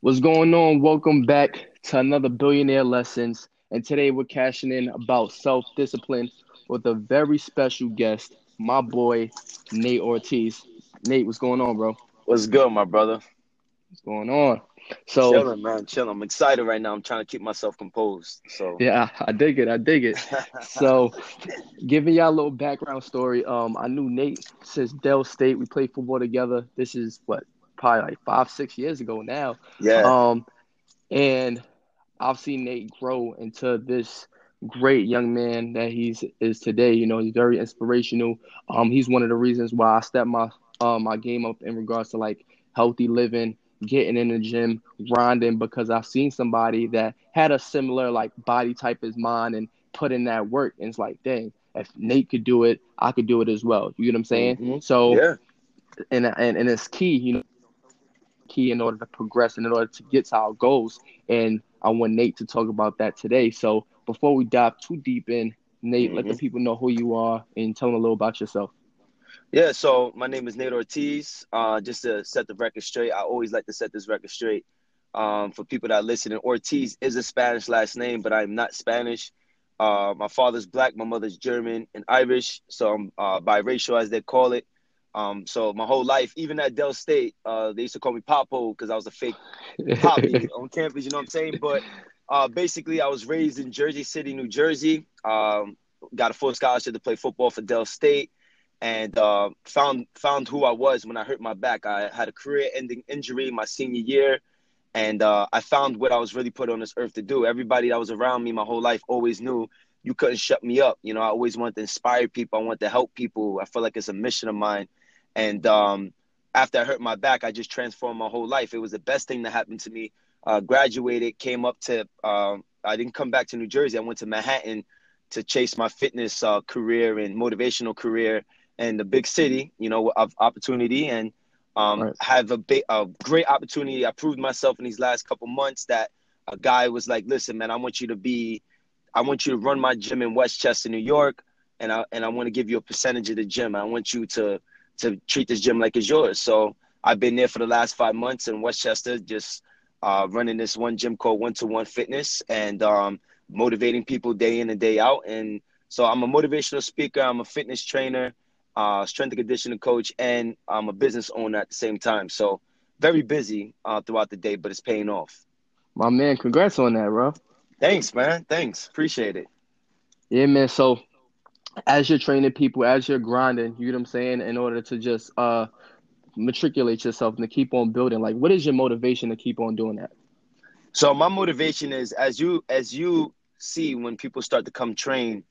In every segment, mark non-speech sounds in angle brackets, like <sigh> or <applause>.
What's going on? Welcome back to another Billionaire Lessons. And today we're cashing in about self discipline with a very special guest, my boy, Nate Ortiz. Nate, what's going on, bro? What's good, my brother? What's going on? So, chilling, man, chilling. I'm excited right now. I'm trying to keep myself composed. So, yeah, I dig it. I dig it. <laughs> so, giving y'all a little background story. Um, I knew Nate since Del State. We played football together. This is what probably like five, six years ago now. Yeah. Um, and I've seen Nate grow into this great young man that he's is today. You know, he's very inspirational. Um, he's one of the reasons why I stepped my uh, my game up in regards to like healthy living, getting in the gym, grinding because I've seen somebody that had a similar like body type as mine and put in that work. And it's like, dang, if Nate could do it, I could do it as well. You get what I'm saying? Mhm. So yeah, and and and it's key, you know, key in order to progress and in order to get to our goals. And I want Nate to talk about that today. So before we dive too deep in, Nate, let the Mhm. people know who you are and tell them a little about yourself. yeah. So, my name is Nate Ortiz. Uh, just to set the record straight, I always like to set this record straight. Um, for people that listen, and Ortiz is a Spanish last name, but I'm not Spanish. Uh, my father's black, my mother's German and Irish, so I'm uh, biracial, as they call it. Um, so my whole life, even at Del State, uh, they used to call me Popo because I was a fake poppy <laughs> on campus, you know what I'm saying? But uh, basically, I was raised in Jersey City, New Jersey. Um, got a full scholarship to play football for Del State, and uh, found found who I was when I hurt my back. I had a career-ending injury my senior year, and uh, I found what I was really put on this earth to do. Everybody that was around me my whole life always knew you couldn't shut me up. You know, I always wanted to inspire people. I want to help people. I feel like it's a mission of mine. And um, after I hurt my back, I just transformed my whole life. It was the best thing that happened to me. Uh, graduated, came up to, um, I didn't come back to New Jersey. I went to Manhattan to chase my fitness uh, career and motivational career in the big city, you know, of opportunity and um, Right. have a, big, a great opportunity. I proved myself in these last couple months that a guy was like, listen, man, I want you to be, I want you to run my gym in Westchester, New York. And I, and I want to give you a percentage of the gym. I want you to, to treat this gym like it's yours. So I've been there for the last five months in Westchester, just uh, running this one gym called One to One Fitness and um, motivating people day in and day out. And so I'm a motivational speaker. I'm a fitness trainer, uh, strength and conditioning coach, and I'm a business owner at the same time. So very busy uh, throughout the day, but it's paying off. My man, congrats on that, bro. Thanks, man. Thanks. Appreciate it. Yeah, man. So as you're training people, as you're grinding, you know what I'm saying, in order to just uh matriculate yourself and to keep on building, like what is your motivation to keep on doing that? So my motivation is as you as you see when people start to come train,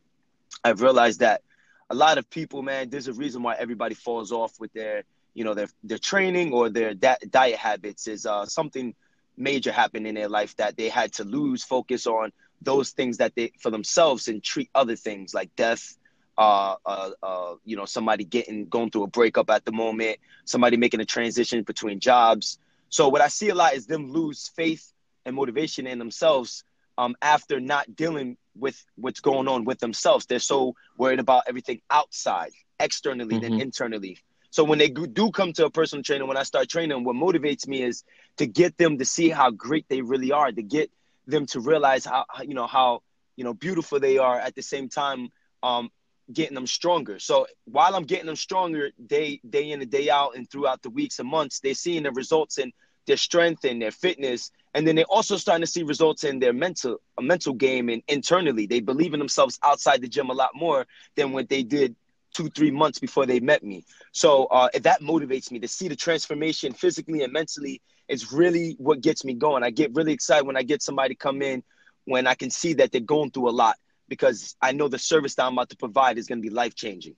I've realized that a lot of people, man, there's a reason why everybody falls off with their, you know, their their training or their diet habits is uh, something major happened in their life that they had to lose focus on those things that they for themselves and treat other things like death, uh, uh, uh, you know, somebody getting going through a breakup at the moment, somebody making a transition between jobs. So what I see a lot is them lose faith and motivation in themselves um, after not dealing with what's going on with themselves. They're so worried about everything outside, externally than Mhm. internally. So when they do come to a personal trainer, when I start training, what motivates me is to get them to see how great they really are, to get them to realize how how, you know how you know beautiful they are at the same time um, getting them stronger. So while I'm getting them stronger day day in and day out and throughout the weeks and months, they're seeing the results in their strength and their fitness, and then they're also starting to see results in their mental a mental game and internally. They believe in themselves outside the gym a lot more than what they did two three months before they met me. So uh, that motivates me to see the transformation physically and mentally. Is really what gets me going. I get really excited when I get somebody come in when I can see that they're going through a lot because I know the service that I'm about to provide is going to be life changing.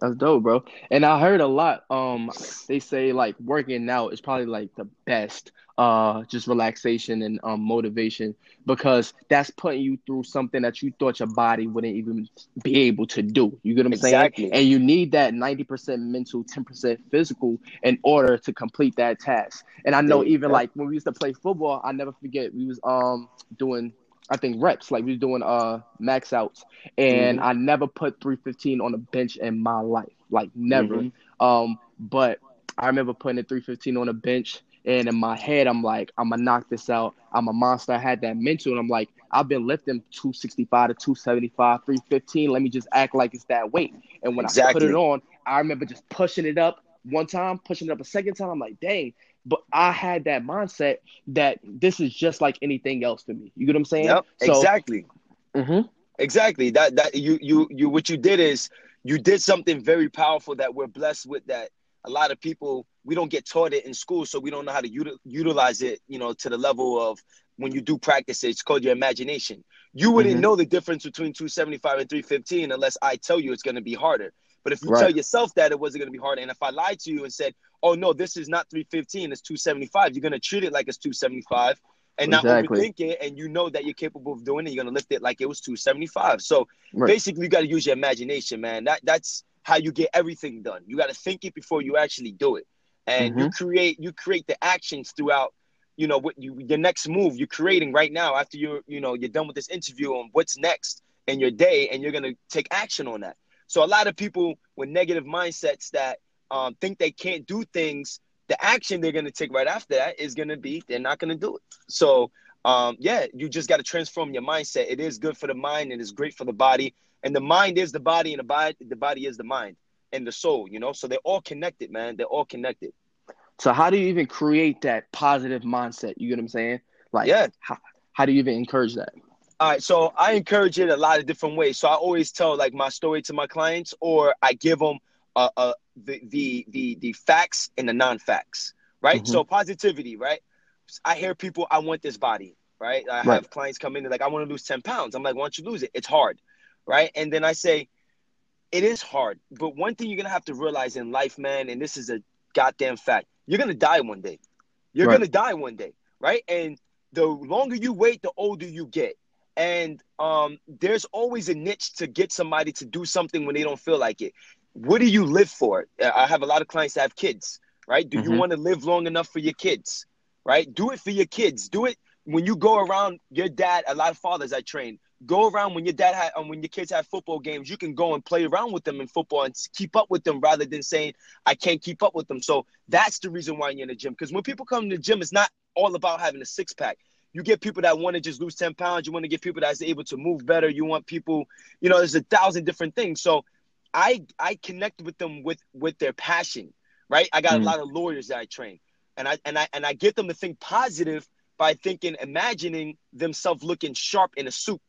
That's dope, bro. And I heard a lot. Um, they say like working out is probably like the best. Uh, just relaxation and um motivation because that's putting you through something that you thought your body wouldn't even be able to do. You get what I'm Exactly. saying? And you need that 90% mental, 10% physical in order to complete that task. And I know Yeah. even like when we used to play football, I never forget we was um doing I think reps, like we was doing uh max outs, and Mhm. I never put 315 on a bench in my life, like never. Mhm. Um, but I remember putting a 315 on a bench, And in my head, I'm like, I'm gonna knock this out. I'm a monster. I had that mental, and I'm like, I've been lifting 265 to 275, 315. Let me just act like it's that weight. And when exactly. I put it on, I remember just pushing it up one time, pushing it up a second time. I'm like, dang. But I had that mindset that this is just like anything else to me. You get what I'm saying? Yep, so, exactly. Mm-hmm. Exactly. That that you you you what you did is you did something very powerful that we're blessed with that a lot of people we don't get taught it in school so we don't know how to util- utilize it you know to the level of when you do practice it it's called your imagination you wouldn't mm-hmm. know the difference between 275 and 315 unless i tell you it's going to be harder but if you right. tell yourself that it wasn't going to be hard. and if i lied to you and said oh no this is not 315 it's 275 you're going to treat it like it's 275 and not overthink it and you know that you're capable of doing it you're going to lift it like it was 275 so right. basically you got to use your imagination man that that's how you get everything done. You got to think it before you actually do it, and mm-hmm. you create you create the actions throughout. You know what you your next move you're creating right now after you're you know you're done with this interview on what's next in your day, and you're gonna take action on that. So a lot of people with negative mindsets that um, think they can't do things, the action they're gonna take right after that is gonna be they're not gonna do it. So um, yeah, you just got to transform your mindset. It is good for the mind and it's great for the body. And the mind is the body and the body the body is the mind and the soul you know? So they're all connected man. They're all connected. So how do you even create that positive mindset? You get what i'm saying? Like yeah. how, how do you even encourage that all right so i encourage it a lot of different ways so i always tell like my story to my clients or i give them uh, uh the, the the the facts and the non-facts right mm-hmm. so positivity right i hear people i want this body right i right. have clients come in and like i want to lose 10 pounds i'm like why don't you lose it it's hard right? And then I say, it is hard, but one thing you're gonna have to realize in life, man, and this is a goddamn fact, you're gonna die one day. You're right. gonna die one day, right? And the longer you wait, the older you get. And um, there's always a niche to get somebody to do something when they don't feel like it. What do you live for? I have a lot of clients that have kids, right? Do mm-hmm. you want to live long enough for your kids, right? Do it for your kids. Do it when you go around your dad. A lot of fathers I train go around when your dad had um, when your kids have football games you can go and play around with them in football and keep up with them rather than saying i can't keep up with them so that's the reason why you're in the gym because when people come to the gym it's not all about having a six-pack you get people that want to just lose 10 pounds you want to get people that's able to move better you want people you know there's a thousand different things so i i connect with them with with their passion right i got mm. a lot of lawyers that i train and i and i and i get them to think positive by thinking imagining themselves looking sharp in a suit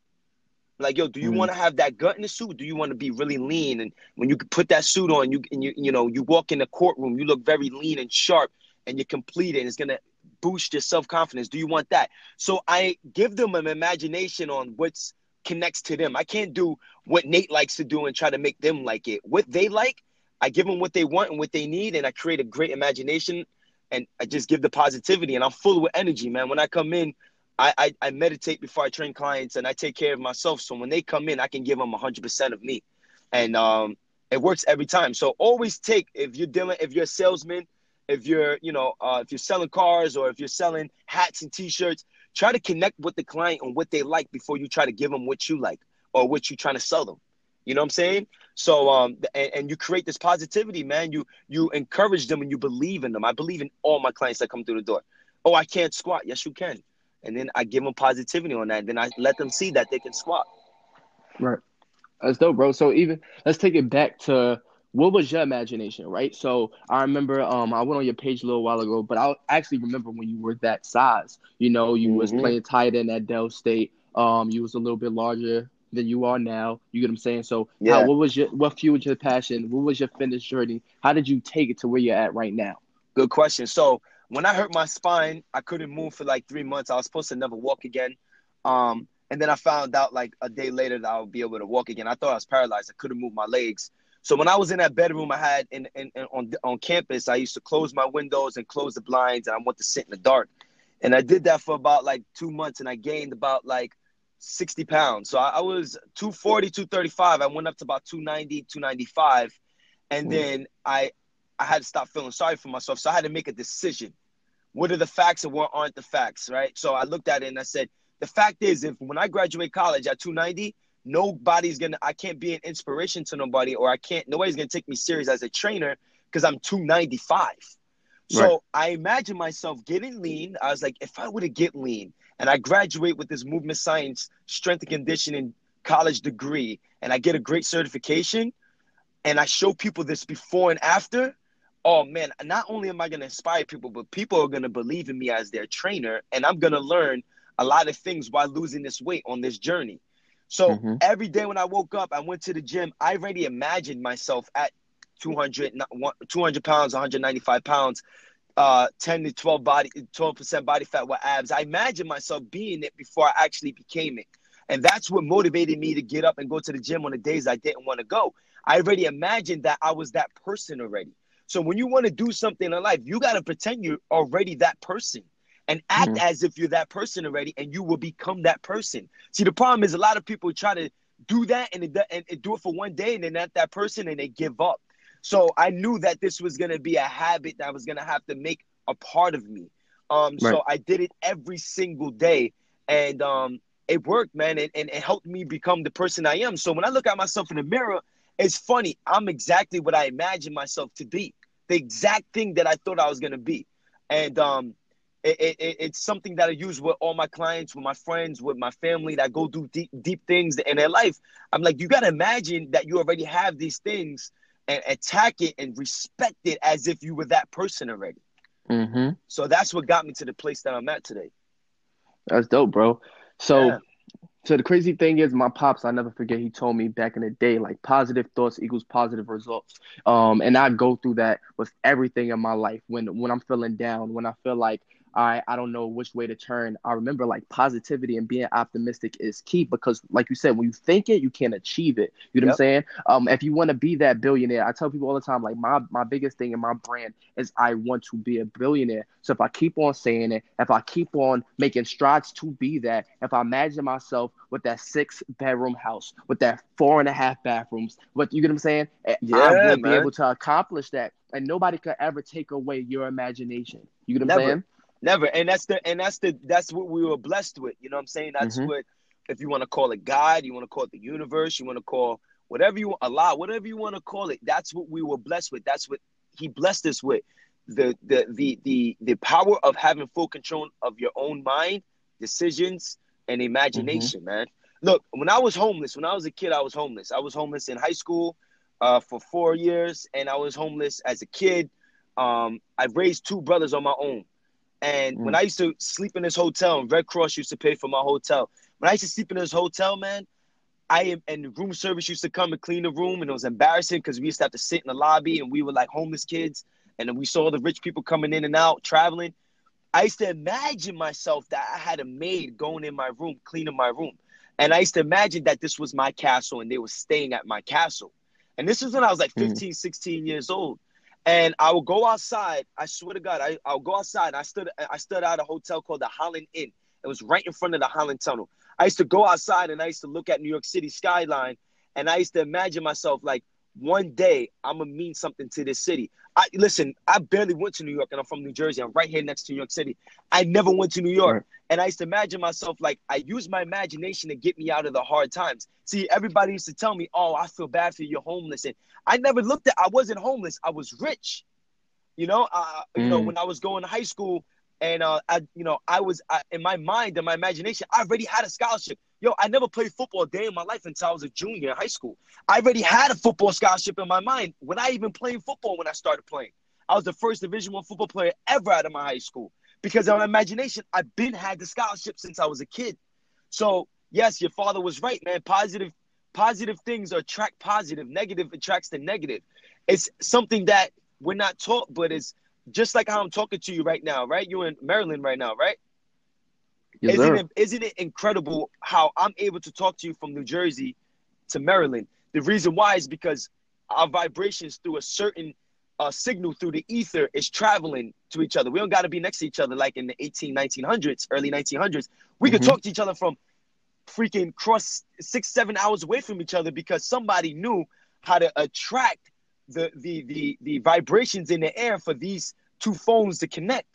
like, yo, do you mm want to have that gut in the suit? Do you want to be really lean? And when you put that suit on, you and you you know you walk in the courtroom, you look very lean and sharp, and you're complete, and it's gonna boost your self confidence. Do you want that? So I give them an imagination on what's connects to them. I can't do what Nate likes to do and try to make them like it. What they like, I give them what they want and what they need, and I create a great imagination, and I just give the positivity, and I'm full with energy, man. When I come in I, I, I meditate before I train clients and I take care of myself. So when they come in, I can give them 100% of me. And um, it works every time. So always take, if you're dealing, if you're a salesman, if you're, you know, uh, if you're selling cars or if you're selling hats and t-shirts, try to connect with the client on what they like before you try to give them what you like or what you're trying to sell them. You know what I'm saying? So um and, and, you create this positivity, man. You you encourage them and you believe in them. I believe in all my clients that come through the door. Oh, I can't squat. Yes, you can and then I give them positivity on that. Then I let them see that they can squat. Right. That's dope, bro. So even let's take it back to what was your imagination, right? So I remember um I went on your page a little while ago, but I actually remember when you were that size. You know, you mm-hmm. was playing tight end at Del State. Um, you was a little bit larger than you are now. You get what I'm saying? So yeah. How, what was your what fueled your passion? What was your fitness journey? How did you take it to where you're at right now? Good question. So when I hurt my spine, I couldn't move for like three months. I was supposed to never walk again. Um, and then I found out like a day later that I would be able to walk again. I thought I was paralyzed. I couldn't move my legs. So when I was in that bedroom I had in, in, in on on campus, I used to close my windows and close the blinds, and I went to sit in the dark. And I did that for about like two months, and I gained about like 60 pounds. So I, I was 240, 235. I went up to about 290, 295. And mm. then I I had to stop feeling sorry for myself. So I had to make a decision. What are the facts and what aren't the facts, right? So I looked at it and I said, the fact is, if when I graduate college at 290, nobody's gonna, I can't be an inspiration to nobody, or I can't, nobody's gonna take me serious as a trainer because I'm 295. So right. I imagine myself getting lean. I was like, if I were to get lean and I graduate with this movement science, strength and conditioning college degree, and I get a great certification, and I show people this before and after, oh man, not only am I to inspire people, but people are to believe in me as their trainer, and I'm to learn a lot of things while losing this weight on this journey. So mm-hmm. every day when I woke up, I went to the gym. I already imagined myself at 200, 200 pounds, 195 pounds, uh, 10 to 12 body, 12% body fat with abs. I imagined myself being it before I actually became it. And that's what motivated me to get up and go to the gym on the days I didn't want to go. I already imagined that I was that person already. So when you want to do something in life, you got to pretend you're already that person and act mm-hmm. as if you're that person already and you will become that person. See, the problem is a lot of people try to do that and, it, and, and do it for one day and then not that person and they give up. So I knew that this was going to be a habit that I was going to have to make a part of me. Um, right. So I did it every single day. And um, it worked, man, and, and it helped me become the person I am. So when I look at myself in the mirror, it's funny. I'm exactly what I imagined myself to be, the exact thing that I thought I was gonna be, and um, it, it, it's something that I use with all my clients, with my friends, with my family that go do deep deep things in their life. I'm like, you gotta imagine that you already have these things and attack it and respect it as if you were that person already. Mm-hmm. So that's what got me to the place that I'm at today. That's dope, bro. So, yeah. so the crazy thing is, my pops, I never forget. He told me back in the day, like positive thoughts equals positive results. Um, and I go through that with everything in my life. When when I'm feeling down, when I feel like I I don't know which way to turn. I remember like positivity and being optimistic is key because, like you said, when you think it, you can't achieve it. You know yep. what I'm saying? Um, if you want to be that billionaire, I tell people all the time, like my my biggest thing in my brand is I want to be a billionaire. So if I keep on saying it, if I keep on making strides to be that, if I imagine myself with that six bedroom house, with that four and a half bathrooms, what you get what I'm saying? Yeah, I will man. be able to accomplish that. And nobody could ever take away your imagination. You get what I'm saying? Never. And that's the and that's the that's what we were blessed with. You know what I'm saying? That's mm-hmm. what if you want to call it God, you want to call it the universe, you want to call whatever you Allah, whatever you want to call it. That's what we were blessed with. That's what He blessed us with. The the the the the power of having full control of your own mind, decisions, and imagination, mm-hmm. man. Look, when I was homeless, when I was a kid, I was homeless. I was homeless in high school uh, for four years, and I was homeless as a kid. Um, I raised two brothers on my own. And mm. when I used to sleep in this hotel, and Red Cross used to pay for my hotel. When I used to sleep in this hotel, man, I am and room service used to come and clean the room, and it was embarrassing because we used to have to sit in the lobby, and we were like homeless kids, and then we saw the rich people coming in and out traveling. I used to imagine myself that I had a maid going in my room, cleaning my room. And I used to imagine that this was my castle and they were staying at my castle. And this was when I was like mm. 15, mm. 16 years old. And I would go outside. I swear to God, I, I'll go outside. I stood I stood at a hotel called the Holland Inn. It was right in front of the Holland Tunnel. I used to go outside and I used to look at New York City skyline, and I used to imagine myself like one day I'm gonna mean something to this city. I listen, I barely went to New York and I'm from New Jersey. I'm right here next to New York City. I never went to New York. Right. And I used to imagine myself like I use my imagination to get me out of the hard times. See, everybody used to tell me, Oh, I feel bad for you, you're homeless. And I never looked at I wasn't homeless, I was rich. You know, uh, mm. you know, mm. when I was going to high school and uh, I, you know, I was I, in my mind and my imagination, I already had a scholarship. Yo, I never played football a day in my life until I was a junior in high school. I already had a football scholarship in my mind when I even playing football when I started playing. I was the first Division One football player ever out of my high school because in my imagination. I've been had the scholarship since I was a kid. So yes, your father was right, man. Positive, positive things attract positive. Negative attracts the negative. It's something that we're not taught, but it's just like how I'm talking to you right now, right? You're in Maryland right now, right? Yes, isn't it isn't it incredible how I'm able to talk to you from New Jersey to Maryland? The reason why is because our vibrations through a certain uh, signal through the ether is traveling to each other. We don't got to be next to each other like in the 18, 1900s, early 1900s. We mm-hmm. could talk to each other from freaking cross six, seven hours away from each other because somebody knew how to attract the the the the vibrations in the air for these two phones to connect.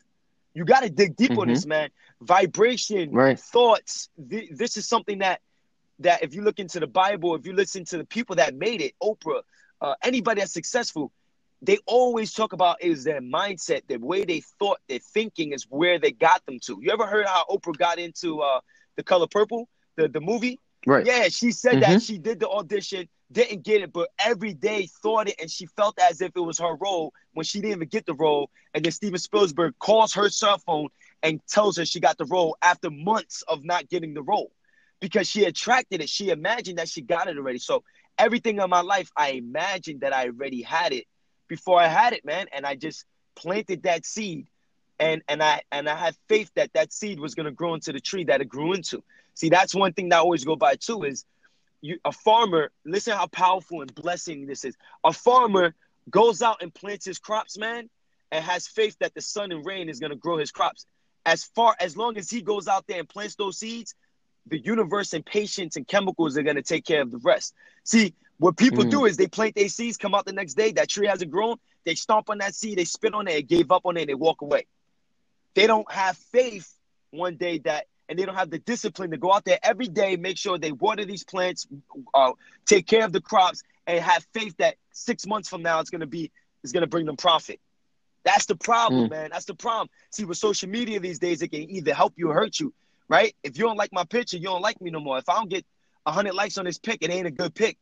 You got to dig deep mm-hmm. on this, mm-hmm. man. Vibration, right. thoughts. Th- this is something that that if you look into the Bible, if you listen to the people that made it, Oprah, uh, anybody that's successful, they always talk about is their mindset, the way they thought, their thinking is where they got them to. You ever heard how Oprah got into uh, the color purple, the, the movie? Right. Yeah, she said Mhm. that she did the audition, didn't get it, but every day thought it, and she felt as if it was her role when she didn't even get the role. And then Steven Spielberg calls her cell phone and tells her she got the role after months of not getting the role because she attracted it. She imagined that she got it already. So everything in my life, I imagined that I already had it before I had it, man. And I just planted that seed, and and I and I had faith that that seed was gonna grow into the tree that it grew into. See, that's one thing that I always go by too is you a farmer. Listen how powerful and blessing this is. A farmer goes out and plants his crops, man, and has faith that the sun and rain is gonna grow his crops. As far as long as he goes out there and plants those seeds, the universe and patience and chemicals are gonna take care of the rest. See, what people Mm. do is they plant their seeds, come out the next day, that tree hasn't grown, they stomp on that seed, they spit on it, they gave up on it, and they walk away. They don't have faith one day that, and they don't have the discipline to go out there every day, make sure they water these plants, uh, take care of the crops, and have faith that six months from now it's gonna be, it's gonna bring them profit. That's the problem, Mm. man. That's the problem. See, with social media these days, it can either help you or hurt you, right? If you don't like my picture, you don't like me no more. If I don't get hundred likes on this pic, it ain't a good pic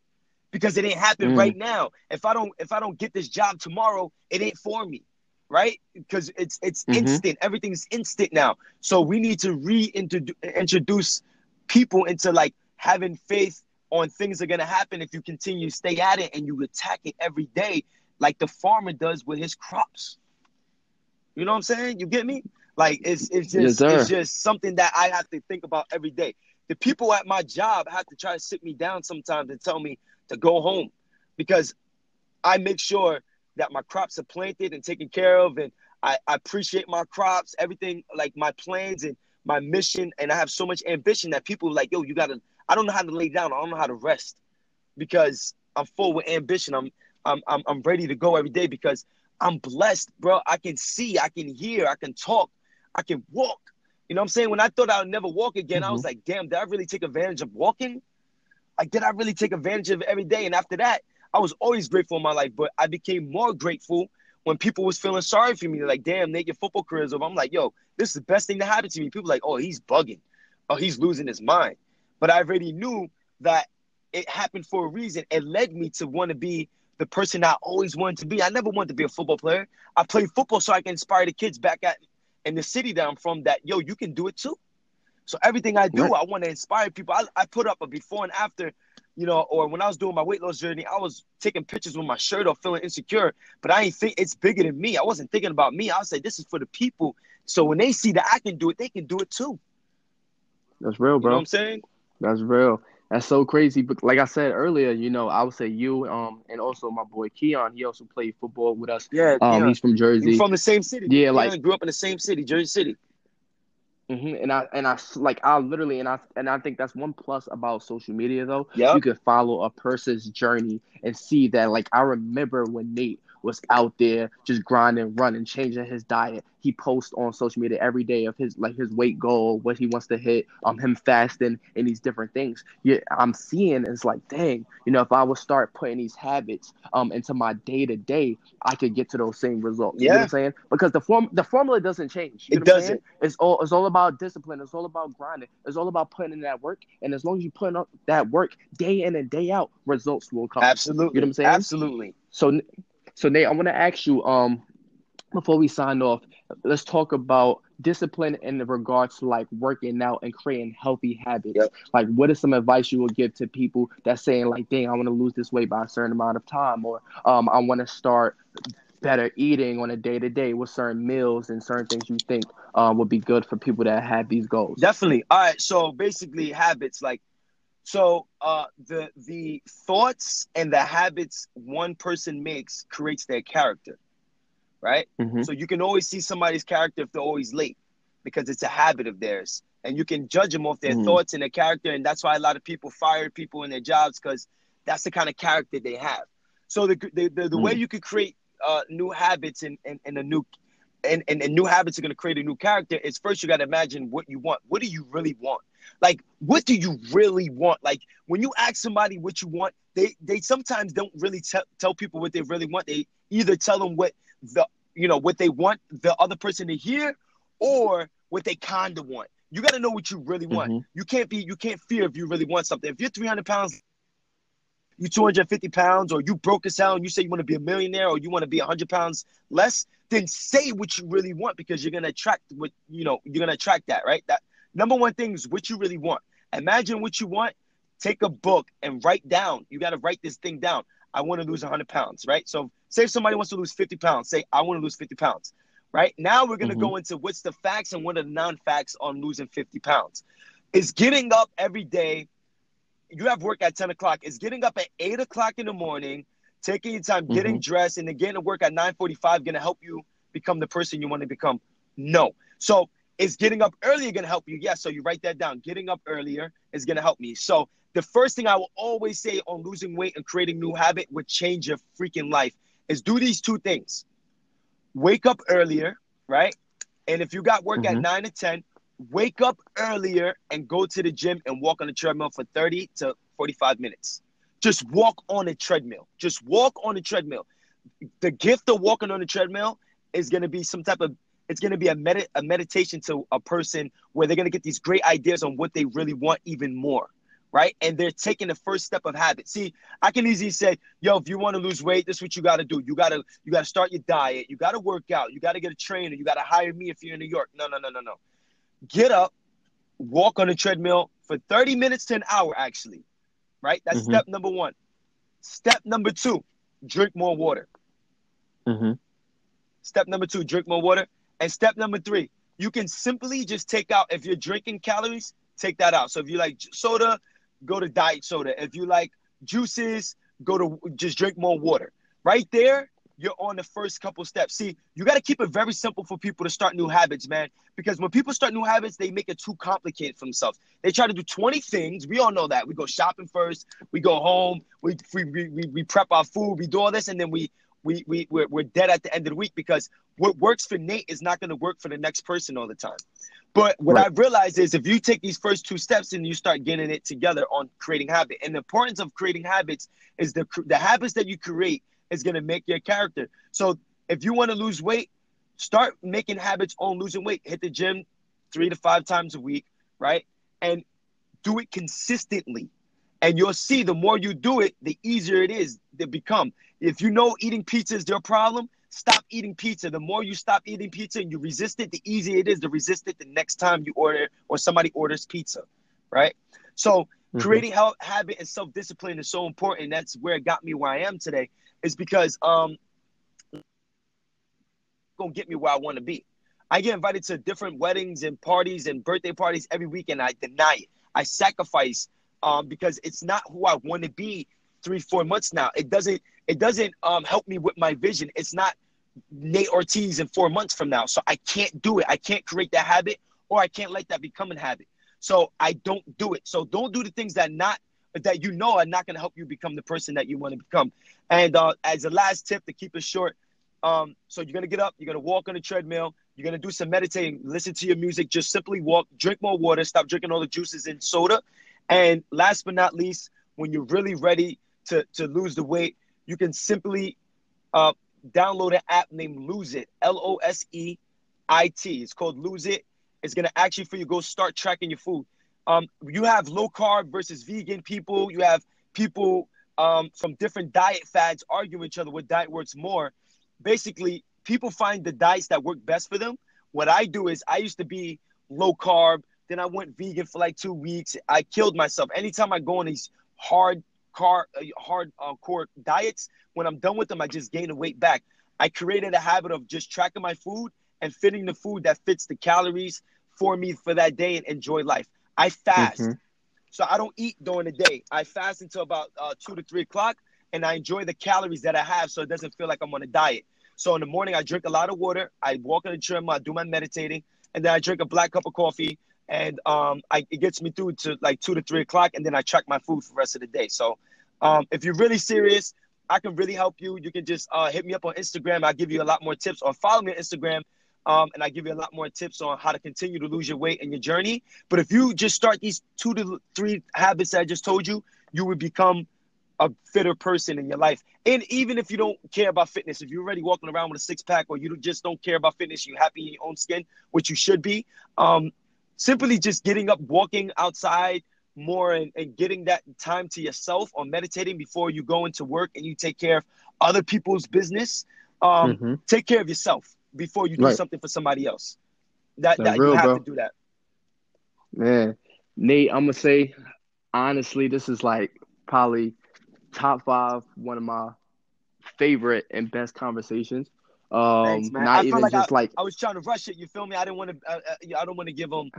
because it ain't happening Mm. right now. If I don't, if I don't get this job tomorrow, it ain't for me, right? Because it's it's Mhm. instant. Everything's instant now. So we need to reintroduce people into like having faith on things are gonna happen if you continue to stay at it and you attack it every day, like the farmer does with his crops. You know what I'm saying? You get me? Like it's it's just sir. it's just something that I have to think about every day. The people at my job have to try to sit me down sometimes and tell me to go home because I make sure that my crops are planted and taken care of and I, I appreciate my crops, everything like my plans and my mission, and I have so much ambition that people are like, yo, you gotta I don't know how to lay down, I don't know how to rest because I'm full with ambition. I'm I'm I'm, I'm ready to go every day because I'm blessed, bro. I can see, I can hear, I can talk, I can walk. You know what I'm saying? When I thought I would never walk again, I was mm-hmm. like, damn, did I really take advantage of walking? Like, did I really take advantage of every day? And after that, I was always grateful in my life, but I became more grateful when people was feeling sorry for me. They're like, damn, Nate, your football career is over. I'm like, yo, this is the best thing that happened to me. People like, oh, he's bugging. Oh, he's losing his mind. But I already knew that it happened for a reason. It led me to want to be the person I always wanted to be. I never wanted to be a football player. I played football so I can inspire the kids back at in the city that I'm from that, yo, you can do it too. So everything I do, Right. I want to inspire people. I, I put up a before and after, you know, or when I was doing my weight loss journey, I was taking pictures with my shirt off, feeling insecure. But I ain't think it's bigger than me. I wasn't thinking about me. I like, this is for the people. So when they see that I can do it, they can do it too. That's real, You know bro. what I'm saying? That's real. That's so crazy. But like I said earlier, you know, I would say you, um, and also my boy Keon. He also played football with us. Yeah. Um, yeah. he's from Jersey. You're from the same city. Yeah, Yeah, like- grew up in the same city, Jersey City. Hmm And I and I like I literally and I and I think that's one plus about social media though. Yep. You can follow a person's journey and see that. Like I remember when Nate was out there just grinding, running, changing his diet. He posts on social media every day of his like his weight goal, what he wants to hit, um, him fasting and these different things. Yeah, I'm seeing it's like, dang, you know, if I would start putting these habits um into my day to day, I could get to those same results. You know what Yeah. I'm saying? Because the form the formula doesn't change. You It know what I'm doesn't. It's all it's all about discipline. It's all about grinding. It's all about putting in that work. And as long as you put in that work day in and day out, results will come. Absolutely. You know what I'm saying? Absolutely. So, so Nate, I want to ask you, um, before we sign off, let's talk about discipline in regards to like working out and creating healthy habits. Yep. Like, what is some advice you would give to people that's saying like, "Dang, I want to lose this weight by a certain amount of time," or um, "I want to start better eating on a day to day with certain meals and certain things you think um, would be good for people that have these goals." Definitely. All right. So basically, habits like so uh the the thoughts and the habits one person makes creates their character, right? Mhm. So you can always see somebody's character if they're always late because it's a habit of theirs. And you can judge them off their Mhm. thoughts and their character. And that's why a lot of people fire people in their jobs because that's the kind of character they have. So the the, the, the way you could create uh, new habits and, and, and a new and, and, and new habits are going to create a new character is first you got to imagine what you want. What do you really want? Like, what do you really want? Like, when you ask somebody what you want, they they sometimes don't really tell tell people what they really want. They either tell them what the you know what they want the other person to hear or what they kind of want. You got to know what you really want. Mm-hmm. You can't be you can't fear if you really want something. If you're 300 pounds, you 250 pounds, or you broke hell and you say you want to be a millionaire or you want to be 100 pounds less, then say what you really want because you're gonna attract what you know. You're gonna attract that, right? That number one thing is what you really want. Imagine what you want. Take a book and write down. You got to write this thing down. I want to lose 100 pounds, right? So, say if somebody wants to lose 50 pounds, say I want to lose 50 pounds, right? Now we're gonna mm-hmm. go into what's the facts and what are the non-facts on losing 50 pounds. Is getting up every day. You have work at 10 o'clock. Is getting up at 8 o'clock in the morning, taking your time, getting mm-hmm. dressed, and then getting to work at 9:45 gonna help you become the person you want to become? No. So is getting up earlier going to help you? Yes. So you write that down. Getting up earlier is going to help me. So the first thing I will always say on losing weight and creating new habit would change your freaking life is do these two things. Wake up earlier, right? And if you got work mm-hmm. at 9 to 10, wake up earlier and go to the gym and walk on the treadmill for 30 to 45 minutes. Just walk on a treadmill. Just walk on a treadmill. The gift of walking on a treadmill is going to be some type of it's going to be a, med- a meditation to a person where they're going to get these great ideas on what they really want even more right? And they're taking the first step of habit. See i can easily say yo if you want to lose weight this is what you got to do. You got to you got to start your diet. You got to work out. You got to get a trainer. You got to hire me if you're in new york. No no no no no. Get up walk on a treadmill for 30 minutes to an hour actually right? That's mm-hmm. step number one. Step number two drink more water. Mm-hmm. step number two drink more water and step number three, you can simply just take out, if you're drinking calories, take that out. So if you like soda, go to diet soda. If you like juices, go to just drink more water. Right there, you're on the first couple steps. See, you got to keep it very simple for people to start new habits, man. Because when people start new habits, they make it too complicated for themselves. They try to do 20 things. We all know that. We go shopping first, we go home, we, we, we, we prep our food, we do all this, and then we we we we're, we're dead at the end of the week because what works for Nate is not going to work for the next person all the time. But what right. I've realized is if you take these first two steps and you start getting it together on creating habit, and the importance of creating habits is the the habits that you create is going to make your character. So if you want to lose weight, start making habits on losing weight. Hit the gym three to five times a week, right? And do it consistently. And you'll see the more you do it, the easier it is to become. If you know eating pizza is your problem, stop eating pizza. The more you stop eating pizza and you resist it, the easier it is to resist it the next time you order or somebody orders pizza, right? So mm-hmm. creating health habit and self discipline is so important. That's where it got me where I am today. Is because um, gonna get me where I want to be. I get invited to different weddings and parties and birthday parties every week, and I deny it. I sacrifice um, because it's not who I want to be three, four months now. It doesn't it doesn't um, help me with my vision. It's not Nate Ortiz in four months from now. So I can't do it. I can't create that habit or I can't let that become a habit. So I don't do it. So don't do the things that not that you know are not going to help you become the person that you want to become. And uh, as a last tip to keep it short, um, so you're gonna get up, you're gonna walk on the treadmill, you're gonna do some meditating, listen to your music, just simply walk, drink more water, stop drinking all the juices and soda. And last but not least, when you're really ready to, to lose the weight, you can simply uh, download an app named Lose It, L O S E I T. It's called Lose It. It's gonna actually for you go start tracking your food. Um, you have low carb versus vegan people. You have people um, from different diet fads arguing each other what diet works more. Basically, people find the diets that work best for them. What I do is I used to be low carb, then I went vegan for like two weeks. I killed myself. Anytime I go on these hard car uh, hard uh, core diets. When I'm done with them, I just gain the weight back. I created a habit of just tracking my food and fitting the food that fits the calories for me for that day and enjoy life. I fast. Mm-hmm. So I don't eat during the day. I fast until about uh, two to three o'clock, and I enjoy the calories that I have, so it doesn't feel like I'm on a diet. So in the morning, I drink a lot of water. I walk in the gym. I do my meditating, and then I drink a black cup of coffee and um, I, it gets me through to like two to three o'clock, and then I track my food for the rest of the day. So, um, if you're really serious, I can really help you. You can just uh, hit me up on Instagram. I'll give you a lot more tips, or follow me on Instagram, um, and I give you a lot more tips on how to continue to lose your weight in your journey. But if you just start these two to three habits that I just told you, you would become a fitter person in your life. And even if you don't care about fitness, if you're already walking around with a six pack or you just don't care about fitness, you're happy in your own skin, which you should be. Um, simply just getting up, walking outside more and, and getting that time to yourself or meditating before you go into work and you take care of other people's business. Um, mm-hmm. Take care of yourself before you do right. something for somebody else. That, that real, you have bro. to do that. Man, Nate, I'm gonna say honestly, this is like probably top five, one of my favorite and best conversations. Um, Thanks. Not even like just I, like I was trying to rush it. You feel me? I didn't want to. Uh I don't want to give them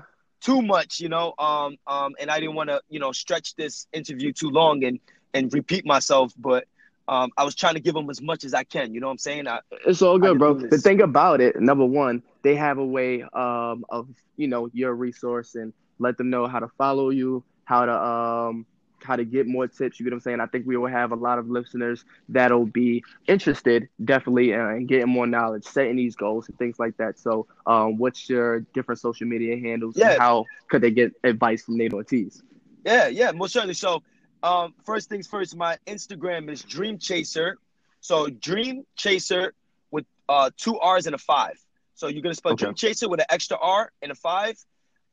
too much, you know. Um, um, and I didn't want to, you know, stretch this interview too long and and repeat myself. But um, I was trying to give them as much as I can. You know what I'm saying? I, it's all good, bro. The thing about it, number one, they have a way um, of you know your resource and let them know how to follow you, how to um, how to get more tips. You get what I'm saying? I think we will have a lot of listeners that'll be interested, definitely, in getting more knowledge, setting these goals and things like that. So, um, what's your different social media handles? Yeah. how could they get advice from Nate Ortiz? Yeah, yeah, most certainly. So, um, first things first, my Instagram is Dream Chaser. So, Dream Chaser with uh, two R's and a five. So, you're gonna spell okay. Dream Chaser with an extra R and a five.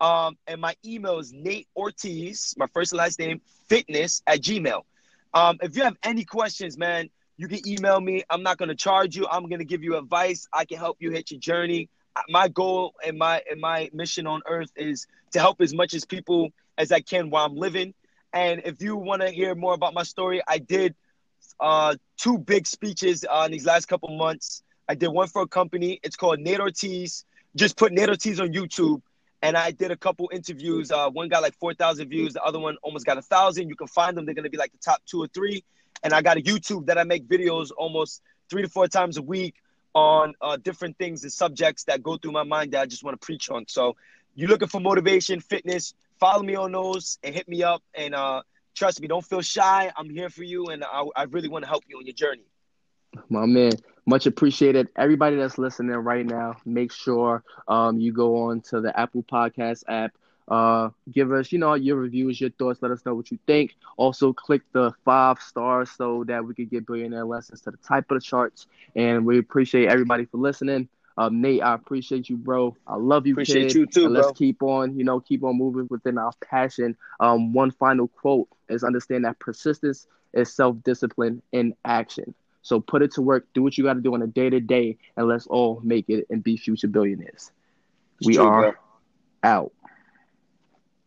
Um, and my email is Nate Ortiz, my first and last name, fitness at Gmail. Um, if you have any questions, man, you can email me. I'm not going to charge you. I'm going to give you advice. I can help you hit your journey. My goal and my and my mission on earth is to help as much as people as I can while I'm living. And if you want to hear more about my story, I did uh, two big speeches uh, in these last couple months. I did one for a company. It's called Nate Ortiz. Just put Nate Ortiz on YouTube and I did a couple interviews. Uh, one got like 4,000 views, the other one almost got a thousand. You can find them; they're gonna be like the top two or three. And I got a YouTube that I make videos almost three to four times a week on uh, different things and subjects that go through my mind that I just want to preach on. So, you're looking for motivation, fitness? Follow me on those and hit me up. And uh, trust me, don't feel shy. I'm here for you, and I, I really want to help you on your journey. My man, much appreciated. Everybody that's listening right now, make sure um, you go on to the Apple Podcast app. Uh, give us, you know, your reviews, your thoughts. Let us know what you think. Also, click the five stars so that we could get billionaire lessons to the type of the charts. And we appreciate everybody for listening. Um, Nate, I appreciate you, bro. I love you, appreciate kid. you too, and bro. Let's keep on, you know, keep on moving within our passion. Um, one final quote is understand that persistence is self-discipline in action. So put it to work, do what you got to do on a day to day, and let's all make it and be future billionaires. It's we true, are bro. out.